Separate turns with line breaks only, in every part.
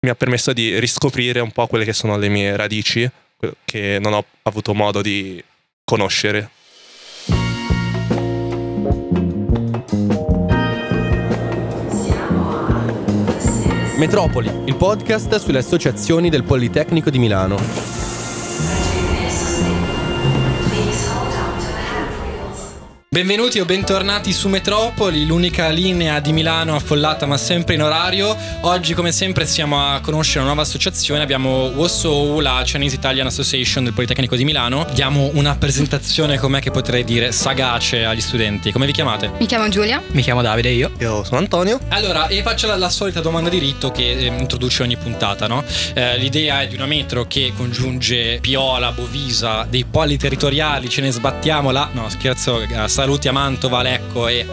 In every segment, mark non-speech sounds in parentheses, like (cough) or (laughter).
mi ha permesso di riscoprire un po' quelle che sono le mie radici, che non ho avuto modo di conoscere.
Metropoli, il podcast sulle associazioni del Politecnico di Milano.
Benvenuti o bentornati su Metropoli, l'unica linea di Milano affollata ma sempre in orario. Oggi come sempre siamo a conoscere una nuova associazione, abbiamo WOSO, la Chinese Italian Association del Politecnico di Milano. Diamo una presentazione, com'è che potrei dire, sagace agli studenti. Come vi chiamate?
Mi chiamo Giulia.
Mi chiamo Davide, io.
Io sono Antonio.
Allora, e faccio la, la solita domanda di rito che eh, introduce ogni puntata, no? Eh, l'idea è di una metro che congiunge Piola, Bovisa, dei poli territoriali, ce ne sbattiamo là. No, scherzo, eh, saluti a Mantova, Lecco e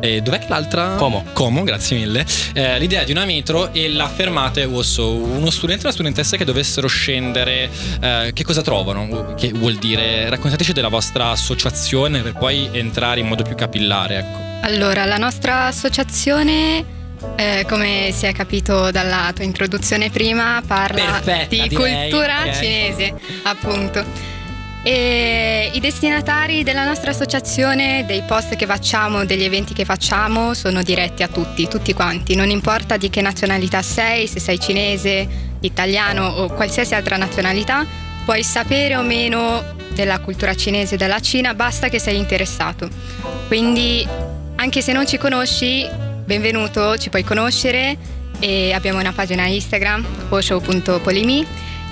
e dov'è che l'altra?
Como.
Como, grazie mille. Eh, l'idea di una metro e la fermata è Osso. Uno studente e una studentessa che dovessero scendere, eh, che cosa trovano? Che vuol dire? Raccontateci della vostra associazione per poi entrare in modo più capillare. Ecco.
Allora, la nostra associazione, eh, come si è capito dalla tua introduzione prima, parla
Perfetta,
di
direi,
cultura
ok.
cinese, appunto. E I destinatari della nostra associazione, dei post che facciamo, degli eventi che facciamo, sono diretti a tutti, tutti quanti. Non importa di che nazionalità sei, se sei cinese, italiano o qualsiasi altra nazionalità, puoi sapere o meno della cultura cinese della Cina, basta che sei interessato. Quindi, anche se non ci conosci, benvenuto, ci puoi conoscere e abbiamo una pagina Instagram, oshow.polimi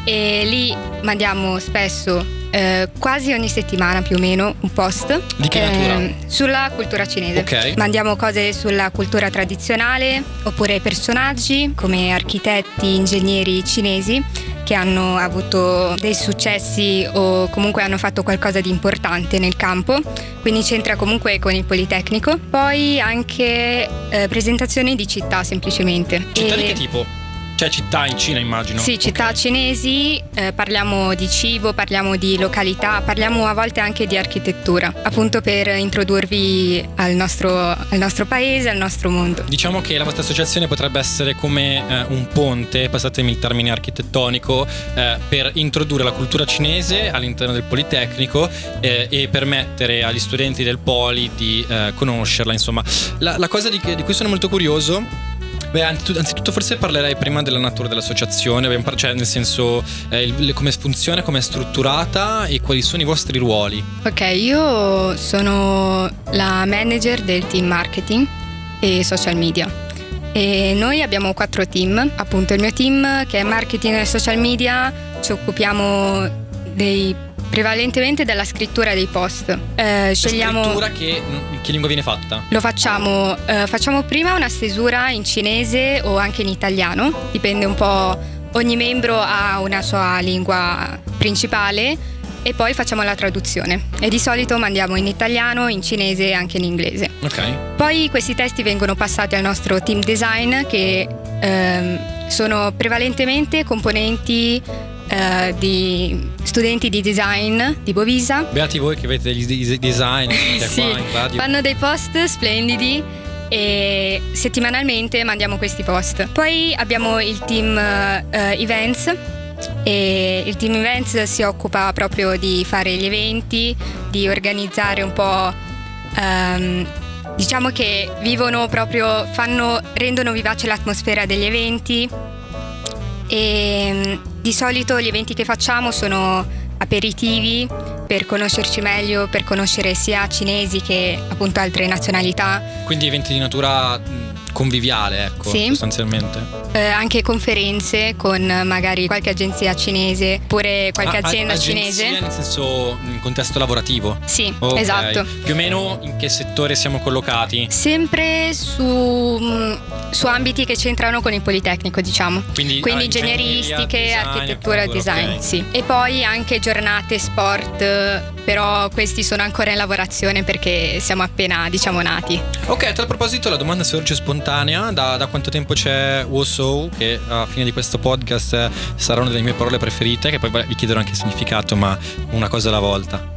e lì mandiamo spesso, eh, quasi ogni settimana più o meno, un post
Di che natura?
ehm, sulla cultura cinese.
Ok.
Mandiamo cose sulla cultura tradizionale oppure personaggi come architetti, ingegneri cinesi che hanno avuto dei successi o comunque hanno fatto qualcosa di importante nel campo, quindi c'entra comunque con il Politecnico. Poi anche eh, presentazioni di città semplicemente.
Città di
E-
che tipo? Cioè città in Cina immagino.
sì, città cinesi, eh, parliamo di cibo, parliamo di località, parliamo a volte anche di architettura, appunto per introdurvi al nostro, al nostro paese, al nostro mondo.
Diciamo che la vostra associazione potrebbe essere come eh, un ponte, passatemi il termine architettonico, eh, per introdurre la cultura cinese all'interno del Politecnico eh, e permettere agli studenti del Poli di eh, conoscerla. Insomma, la, la cosa di, di cui sono molto curioso. Beh, anzitutto, forse parlerei prima della natura dell'associazione, cioè nel senso eh, come funziona, come è strutturata e quali sono i vostri ruoli.
Ok, io sono la manager del team marketing e social media. E noi abbiamo quattro team, appunto il mio team che è marketing e social media, ci occupiamo dei, prevalentemente della scrittura dei post. Eh, scegliamo...
scrittura che in che lingua viene fatta?
Lo facciamo, eh, facciamo prima una stesura in cinese o anche in italiano, dipende un po', ogni membro ha una sua lingua principale e poi facciamo la traduzione. E di solito mandiamo in italiano, in cinese e anche in inglese.
Ok.
Poi questi testi vengono passati al nostro team design che ehm, sono prevalentemente componenti eh, di studenti di design di Bovisa.
Beati voi che avete degli design (laughs)
sì, fanno dei post splendidi e settimanalmente mandiamo questi post. Poi abbiamo il team eh, events e il team events si occupa proprio di fare gli eventi, di organizzare un po' ehm, diciamo che vivono proprio fanno rendono vivace l'atmosfera degli eventi. E mm, di solito gli eventi che facciamo sono aperitivi per conoscerci meglio, per conoscere sia cinesi che appunto altre nazionalità,
Quindi eventi di natura conviviale, ecco,
Sì.
sostanzialmente.
Eh, anche conferenze con magari qualche agenzia cinese oppure qualche
Ah,
azienda
agenzia
cinese.
nel senso in contesto lavorativo.
Sì,
Ok.
esatto.
Più o meno in che settore siamo collocati?
Sempre su, mm, su ambiti che c'entrano con il Politecnico, diciamo.
Quindi,
Quindi
ah,
ingegneristiche,
design,
architettura,
architettura,
design,
ok.
sì. E poi anche giornate, sport, però questi sono ancora in lavorazione perché siamo appena, diciamo, nati.
Ok, a tal proposito la domanda sorge spontanea, da, da quanto tempo c'è Woso, che alla fine di questo podcast sarà una delle mie parole preferite, che poi vi chiederò anche il significato, ma una cosa alla volta.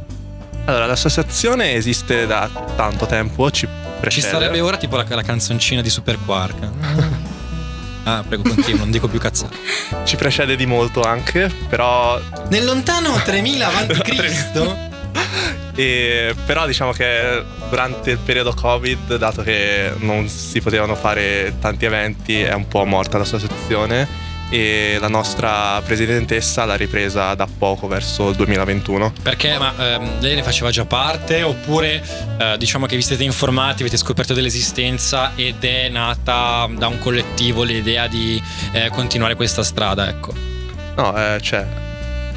Allora, l'associazione esiste da tanto tempo, ci
Ci
precede.
sarebbe ora tipo la, la canzoncina di Super Quark. (laughs) Ah, prego, continuo, non dico più cazzate. (laughs)
Ci precede di molto anche, però
Nel lontano 3000 avanti (laughs) Cristo?
E, però diciamo che durante il periodo Covid, dato che non si potevano fare tanti eventi, è un po' morta la associazione e la nostra presidentessa l'ha ripresa da poco, verso il 2021.
Perché ma ehm, lei ne faceva già parte oppure eh, diciamo che vi siete informati, avete scoperto dell'esistenza ed è nata da un collettivo l'idea di eh, continuare questa strada, ecco.
No, eh, c'è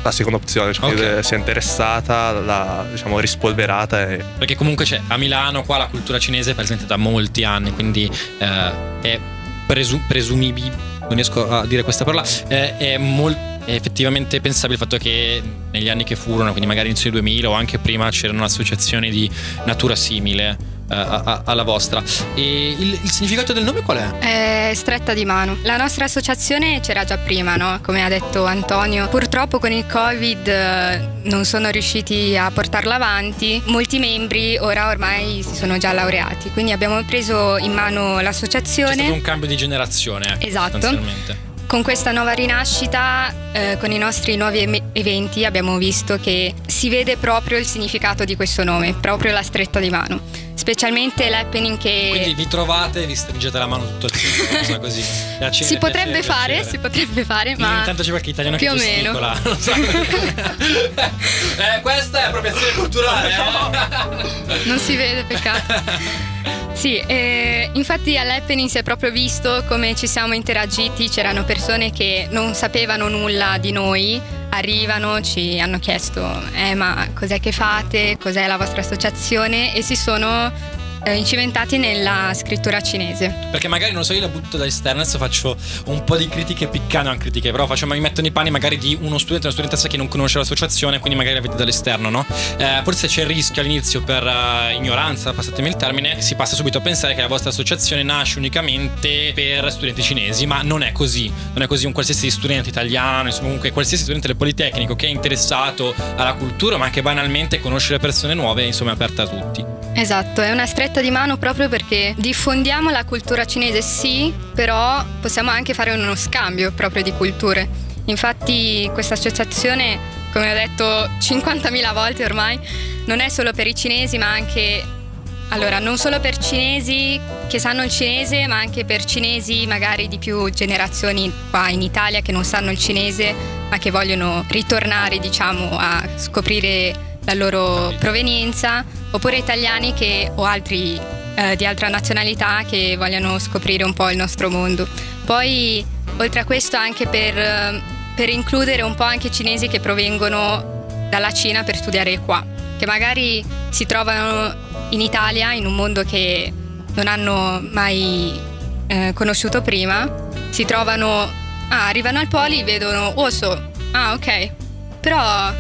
la seconda opzione, cioè
Ok.
che si è interessata, l'ha diciamo rispolverata e
Perché comunque c'è a Milano qua la cultura cinese è presente da molti anni, quindi eh, è presu- presumibile, non riesco a dire questa parola, eh, è, mol- è effettivamente pensabile il fatto che negli anni che furono, quindi magari inizio del 2000 o anche prima c'erano associazioni di natura simile a- a- alla vostra. E il, il significato del nome qual è?
È stretta di mano. La nostra associazione c'era già prima, no? come ha detto Antonio. Purtroppo con il Covid eh, non sono riusciti a portarla avanti. Molti membri ora ormai si sono già laureati, quindi abbiamo preso in mano
C'è
l'associazione.
stato un cambio di generazione, ecco,
Esatto.
sostanzialmente.
Con questa nuova rinascita, eh, con i nostri nuovi em- eventi, abbiamo visto che si vede proprio il significato di questo nome, proprio la stretta di mano. Specialmente l'happening che
Quindi vi trovate e vi stringete la mano tutto il tempo, così. (laughs) Piacere,
si potrebbe
piacere,
fare,
piacere.
si potrebbe fare, ma
Intanto c'è qualche italiano
più
che
o meno.
non so. (laughs) eh, questa è appropriazione culturale. eh?
non si vede, peccato. (laughs) Sì, eh, infatti all'happening si è proprio visto come ci siamo interagiti, c'erano persone che non sapevano nulla di noi, arrivano, ci hanno chiesto, eh ma cos'è che fate, cos'è la vostra associazione? E si sono eh, incimentati nella scrittura cinese.
Perché magari non so, io la butto da esterno, adesso faccio un po' di critiche piccante, non critiche, però faccio, mi metto nei panni magari di uno studente, una studentessa che non conosce l'associazione, quindi magari la vede dall'esterno, no? Eh, forse c'è il rischio all'inizio per eh, ignoranza, passatemi il termine, si passa subito a pensare che la vostra associazione nasce unicamente per studenti cinesi, ma non è così. Non è così un qualsiasi studente italiano, insomma, comunque qualsiasi studente del Politecnico che è interessato alla cultura, ma che banalmente conosce le persone nuove, insomma, è aperta a tutti.
Esatto, è una stretta di mano proprio perché diffondiamo la cultura cinese sì, però possiamo anche fare uno scambio proprio di culture. Infatti questa associazione, come ho detto 50.000 volte ormai, non è solo per i cinesi ma anche, allora, non solo per cinesi che sanno il cinese, ma anche per cinesi magari di più generazioni qua in Italia che non sanno il cinese ma che vogliono ritornare, diciamo, a scoprire la loro provenienza, oppure italiani che, o altri eh, di altra nazionalità che vogliono scoprire un po' il nostro mondo. Poi, oltre a questo, anche per, per includere un po' anche cinesi che provengono dalla Cina per studiare qua, che magari si trovano in Italia, in un mondo che non hanno mai eh, conosciuto prima, si trovano, ah, arrivano al poli, vedono Oso, ah ok, però,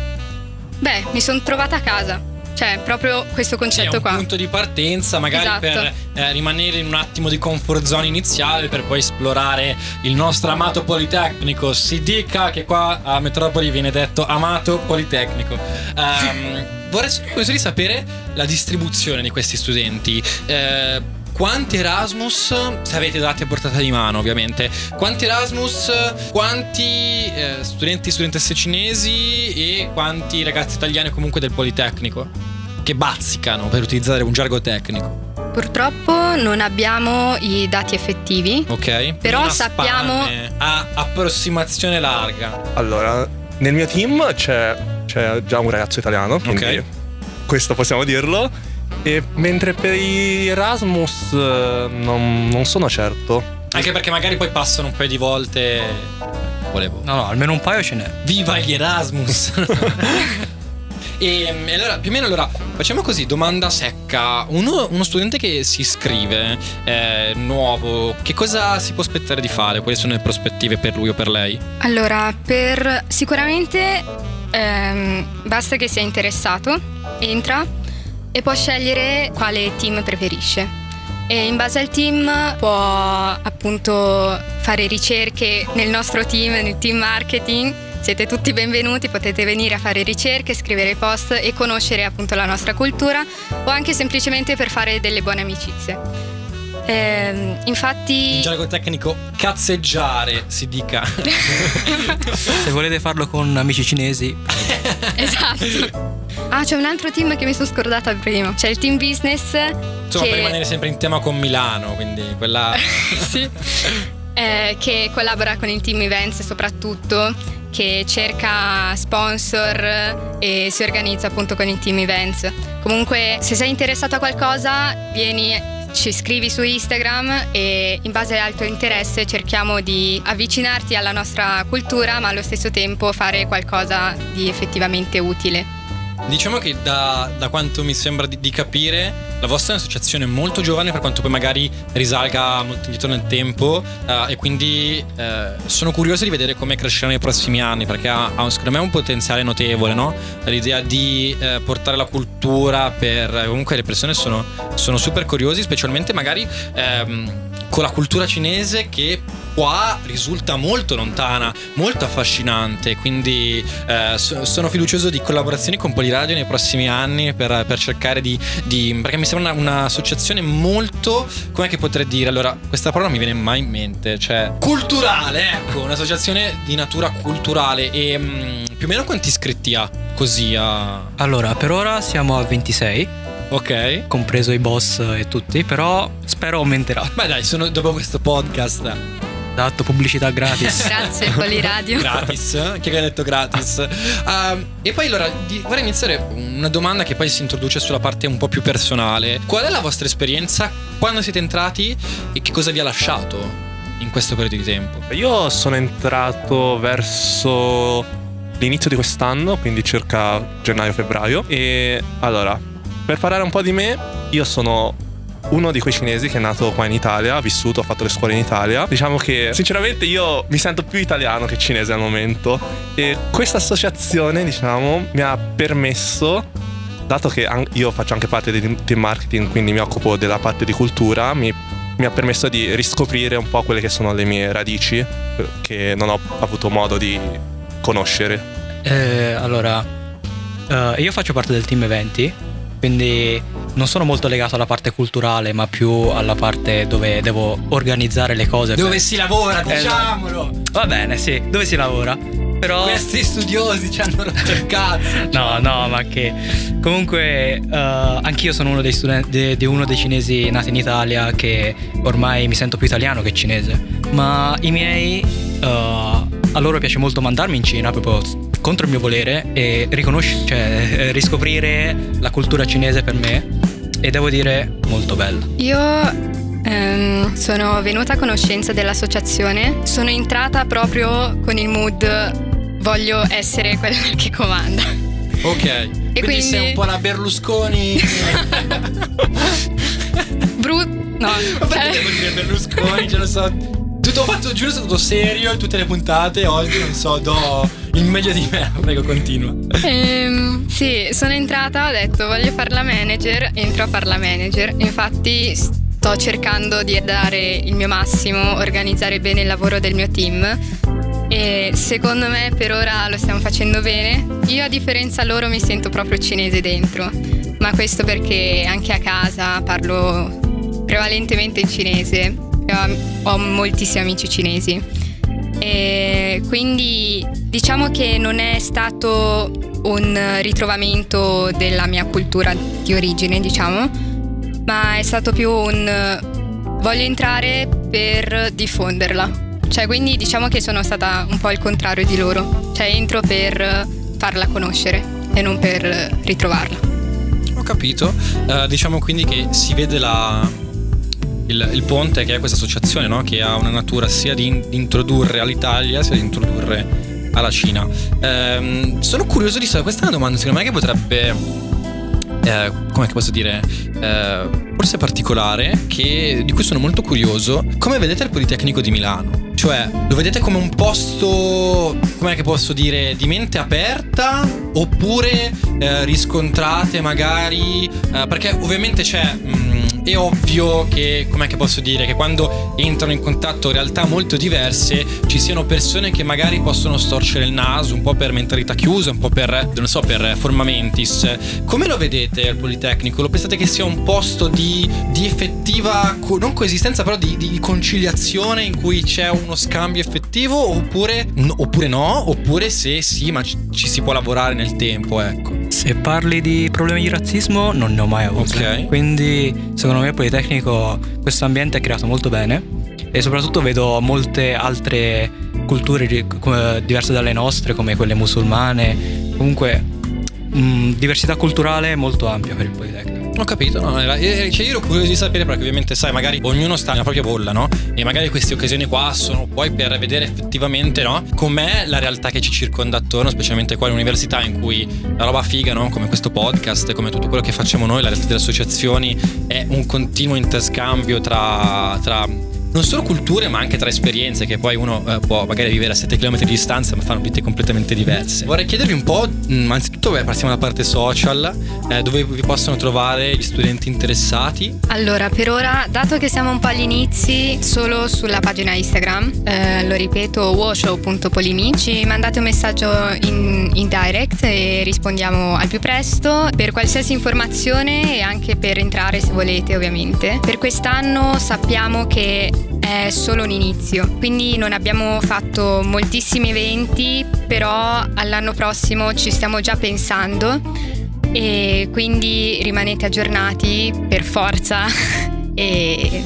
beh, mi sono trovata a casa, cioè proprio questo
Sì, è
concetto
un
qua.
punto di partenza, magari
Esatto.
per eh, rimanere in un attimo di comfort zone iniziale, per poi esplorare il nostro amato Politecnico. Si dica che qua a Metropoli viene detto amato Politecnico. Ehm, vorrei curioso di sapere la distribuzione di questi studenti. Eh, quanti Erasmus, se avete dati a portata di mano ovviamente, quanti Erasmus, quanti eh, studenti e studentesse cinesi e quanti ragazzi italiani comunque del Politecnico? che bazzicano per utilizzare un gergo tecnico,
Purtroppo non abbiamo i dati effettivi,
ok?
Però
Una
sappiamo-
spanne a approssimazione larga.
Allora, nel mio team c'è, c'è già un ragazzo italiano, quindi
Ok.
questo possiamo dirlo. E mentre per gli Erasmus eh, non, non sono certo.
Anche perché magari poi passano un paio di volte. Volevo.
No, no, almeno un paio ce n'è.
Viva gli Erasmus! (laughs) e, e allora, più o meno, allora, facciamo così, domanda secca. Uno, uno studente che si iscrive, eh, nuovo, che cosa si può aspettare di fare? Quali sono le prospettive per lui o per lei?
Allora, per sicuramente ehm, basta che sia interessato, entra e può scegliere quale team preferisce. E in base al team può appunto fare ricerche nel nostro team, nel team marketing. Siete tutti benvenuti, potete venire a fare ricerche, scrivere post e conoscere appunto la nostra cultura o anche semplicemente per fare delle buone amicizie. Ehm, infatti...
In gergo tecnico cazzeggiare si dica. (laughs)
Se volete farlo con amici cinesi, (laughs)
esatto. Ah, c'è un altro team che mi sono scordata prima. C'è il team business.
Insomma,
che...
per rimanere sempre in tema con Milano, quindi quella... (laughs)
sì. Eh, che collabora con il team events soprattutto, che cerca sponsor e si organizza appunto con il team events. Comunque, se sei interessato a qualcosa, vieni ci scrivi su Instagram e in base al tuo interesse cerchiamo di avvicinarti alla nostra cultura ma allo stesso tempo fare qualcosa di effettivamente utile.
Diciamo che da, da quanto mi sembra di, di, capire, la vostra è un'associazione molto giovane per quanto poi magari risalga molto indietro nel tempo uh, e quindi uh, sono curioso di vedere come crescerà nei prossimi anni perché ha, ha secondo me un potenziale notevole, no? L'idea di uh, portare la cultura per... comunque le persone sono, sono super curiosi, specialmente magari um, con la cultura cinese che qua risulta molto lontana, molto affascinante. Quindi eh, sono fiducioso di collaborazioni con Poliradio nei prossimi anni per, per cercare di, di, perché mi sembra una, un'associazione molto. come che potrei dire? Allora, questa parola non mi viene mai in mente. Cioè, culturale, ecco, un'associazione di natura culturale. E mh, mm, più o meno quanti iscritti ha così a.
Allora, per ora siamo a 26.
Ok.
Compreso i boss e tutti, però spero aumenterà. (laughs)
Beh dai, sono dopo questo podcast
Esatto, pubblicità gratis. (laughs)
Grazie, Poliradio.
gratis? Chi ha detto gratis? Uh, e poi allora di, vorrei iniziare una domanda che poi si introduce sulla parte un po' più personale. Qual è la vostra esperienza quando siete entrati e che cosa vi ha lasciato in questo periodo di tempo?
Io sono entrato verso l'inizio di quest'anno, quindi circa gennaio-febbraio. E allora, per parlare un po' di me, io sono uno di quei cinesi che è nato qua in Italia, ha vissuto, ha fatto le scuole in Italia. Diciamo che sinceramente io mi sento più italiano che cinese al momento e questa associazione, diciamo, mi ha permesso dato che io faccio anche parte del team marketing, quindi mi occupo della parte di cultura, mi, mi, ha permesso di riscoprire un po' quelle che sono le mie radici che non ho avuto modo di conoscere.
Eh, allora, uh, io faccio parte del team eventi, quindi non sono molto legato alla parte culturale, ma più alla parte dove devo organizzare le cose.
Dove per... si lavora, diciamolo!
Eh, va bene, sì, dove si lavora. Però...
Questi studiosi ci hanno rotto il cazzo. (laughs)
no, no, ma che. Comunque, uh, anch'io sono uno dei studenti di, di uno dei cinesi nati in Italia che ormai mi sento più italiano che cinese. Ma i miei. Uh, a loro piace molto mandarmi in Cina proprio contro il mio volere e riconoscere, cioè, eh, riscoprire la cultura cinese per me e devo dire molto bella.
Io ehm, sono venuta a conoscenza dell'associazione, sono entrata proprio con il mood voglio essere quella (laughs) che comanda.
Ok. E quindi, quindi sei un po' la Berlusconi. (laughs)
Brut. No.
Ma perché devo dire Berlusconi? Ce lo so tutto fatto, è stato serio tutte le puntate. Oggi, non so, do il meglio di me. (laughs) Prego, continua.
Ehm, sì, sono entrata, ho detto voglio fare la manager, entro a fare la manager. Infatti sto cercando di dare il mio massimo, organizzare bene il lavoro del mio team. E secondo me per ora lo stiamo facendo bene. Io a differenza loro mi sento proprio cinese dentro, ma questo perché anche a casa parlo prevalentemente in cinese ho moltissimi amici cinesi. E quindi diciamo che non è stato un ritrovamento della mia cultura di origine, diciamo, ma è stato più un voglio entrare per diffonderla. Cioè, quindi diciamo che sono stata un po' il contrario di loro. Cioè, entro per farla conoscere e non per ritrovarla.
Ho capito. Uh, diciamo quindi che si vede la, il, il, Ponte, che è questa associazione no? che ha una natura sia di, in, di, introdurre all'Italia sia di introdurre alla Cina. Ehm, sono curioso di sapere, questa è una domanda secondo me che potrebbe... Eh, come posso dire? Eh, forse particolare, che, di cui sono molto curioso. Come vedete il Politecnico di Milano? Cioè, lo vedete come un posto, come posso dire, di mente aperta? Oppure eh, riscontrate magari... Eh, perché ovviamente c'è... Mh, mm, è ovvio che, com'è che posso dire, che quando entrano in contatto realtà molto diverse ci siano persone che magari possono storcere il naso un po' per mentalità chiusa, un po' per, non so, per formamentis. Come lo vedete il Politecnico? Lo pensate che sia un posto di, di effettiva, non coesistenza, però di, di, conciliazione in cui c'è uno scambio effettivo oppure, oppure no? Oppure se sì, ma ci, ci si può lavorare nel tempo, ecco.
Se parli di problemi di razzismo non ne ho mai avuto.
Ok.
Quindi secondo me il Politecnico questo ambiente è creato molto bene e soprattutto vedo molte altre culture diverse dalle nostre come quelle musulmane. Comunque mh, diversità culturale molto ampia per il Politecnico.
Ho capito, no, era- cioè io ero curioso di sapere perché ovviamente sai, magari ognuno sta nella propria bolla, no? E magari queste occasioni qua sono poi per vedere effettivamente, no? Com'è la realtà che ci circonda attorno, specialmente qua all'università in cui la roba figa, no? Come questo podcast, come tutto quello che facciamo noi, la realtà delle associazioni è un continuo interscambio tra, tra non solo culture ma anche tra esperienze che poi uno eh, può magari vivere a 7 km di distanza ma fanno vite completamente diverse. Vorrei chiedervi un po', mh, anzitutto beh, partiamo dalla parte social, eh, dove vi possono trovare gli studenti interessati.
Allora, per ora, dato che siamo un po' agli inizi, solo sulla pagina Instagram, eh, lo ripeto, washow.polimi, ci mandate un messaggio in, in direct e rispondiamo al più presto per qualsiasi informazione e anche per entrare se volete, ovviamente. Per quest'anno sappiamo che è solo un inizio, quindi non abbiamo fatto moltissimi eventi, però all'anno prossimo ci stiamo già pensando e quindi rimanete aggiornati per forza (laughs) e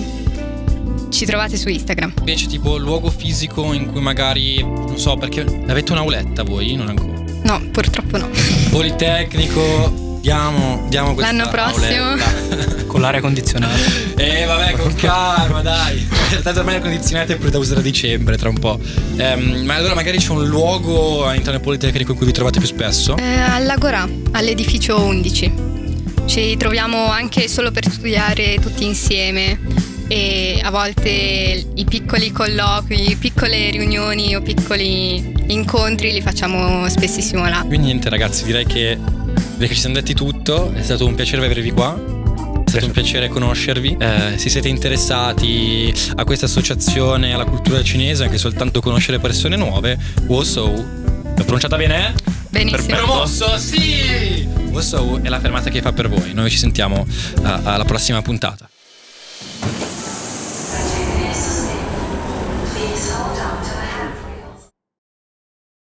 ci trovate su Instagram.
Invece tipo luogo fisico in cui magari, non so perché avete un'auletta voi, non ancora.
No, purtroppo no.
Politecnico, diamo, diamo questa
L'anno prossimo. (laughs)
Con l'aria condizionata.
Eh vabbè con calma dai Tanto ormai le condizionate è pure da usare a dicembre tra un po' Ehm, Ma allora magari c'è un luogo all'interno del Politecnico in cui vi trovate più spesso?
Eh, all'Agora, all'edificio 11. Ci troviamo anche solo per studiare tutti insieme e a volte i piccoli colloqui, piccole riunioni o piccoli incontri li facciamo spessissimo là.
Quindi niente ragazzi direi che, che ci siamo detti tutto È stato un piacere avervi qua è stato un piacere conoscervi. Eh, se siete interessati a questa associazione, alla cultura cinese, anche soltanto conoscere persone nuove, Woso, l'ho pronunciata bene?
Benissimo.
Promosso, sì! Woso è la fermata che fa per voi. Noi ci sentiamo eh, alla prossima puntata.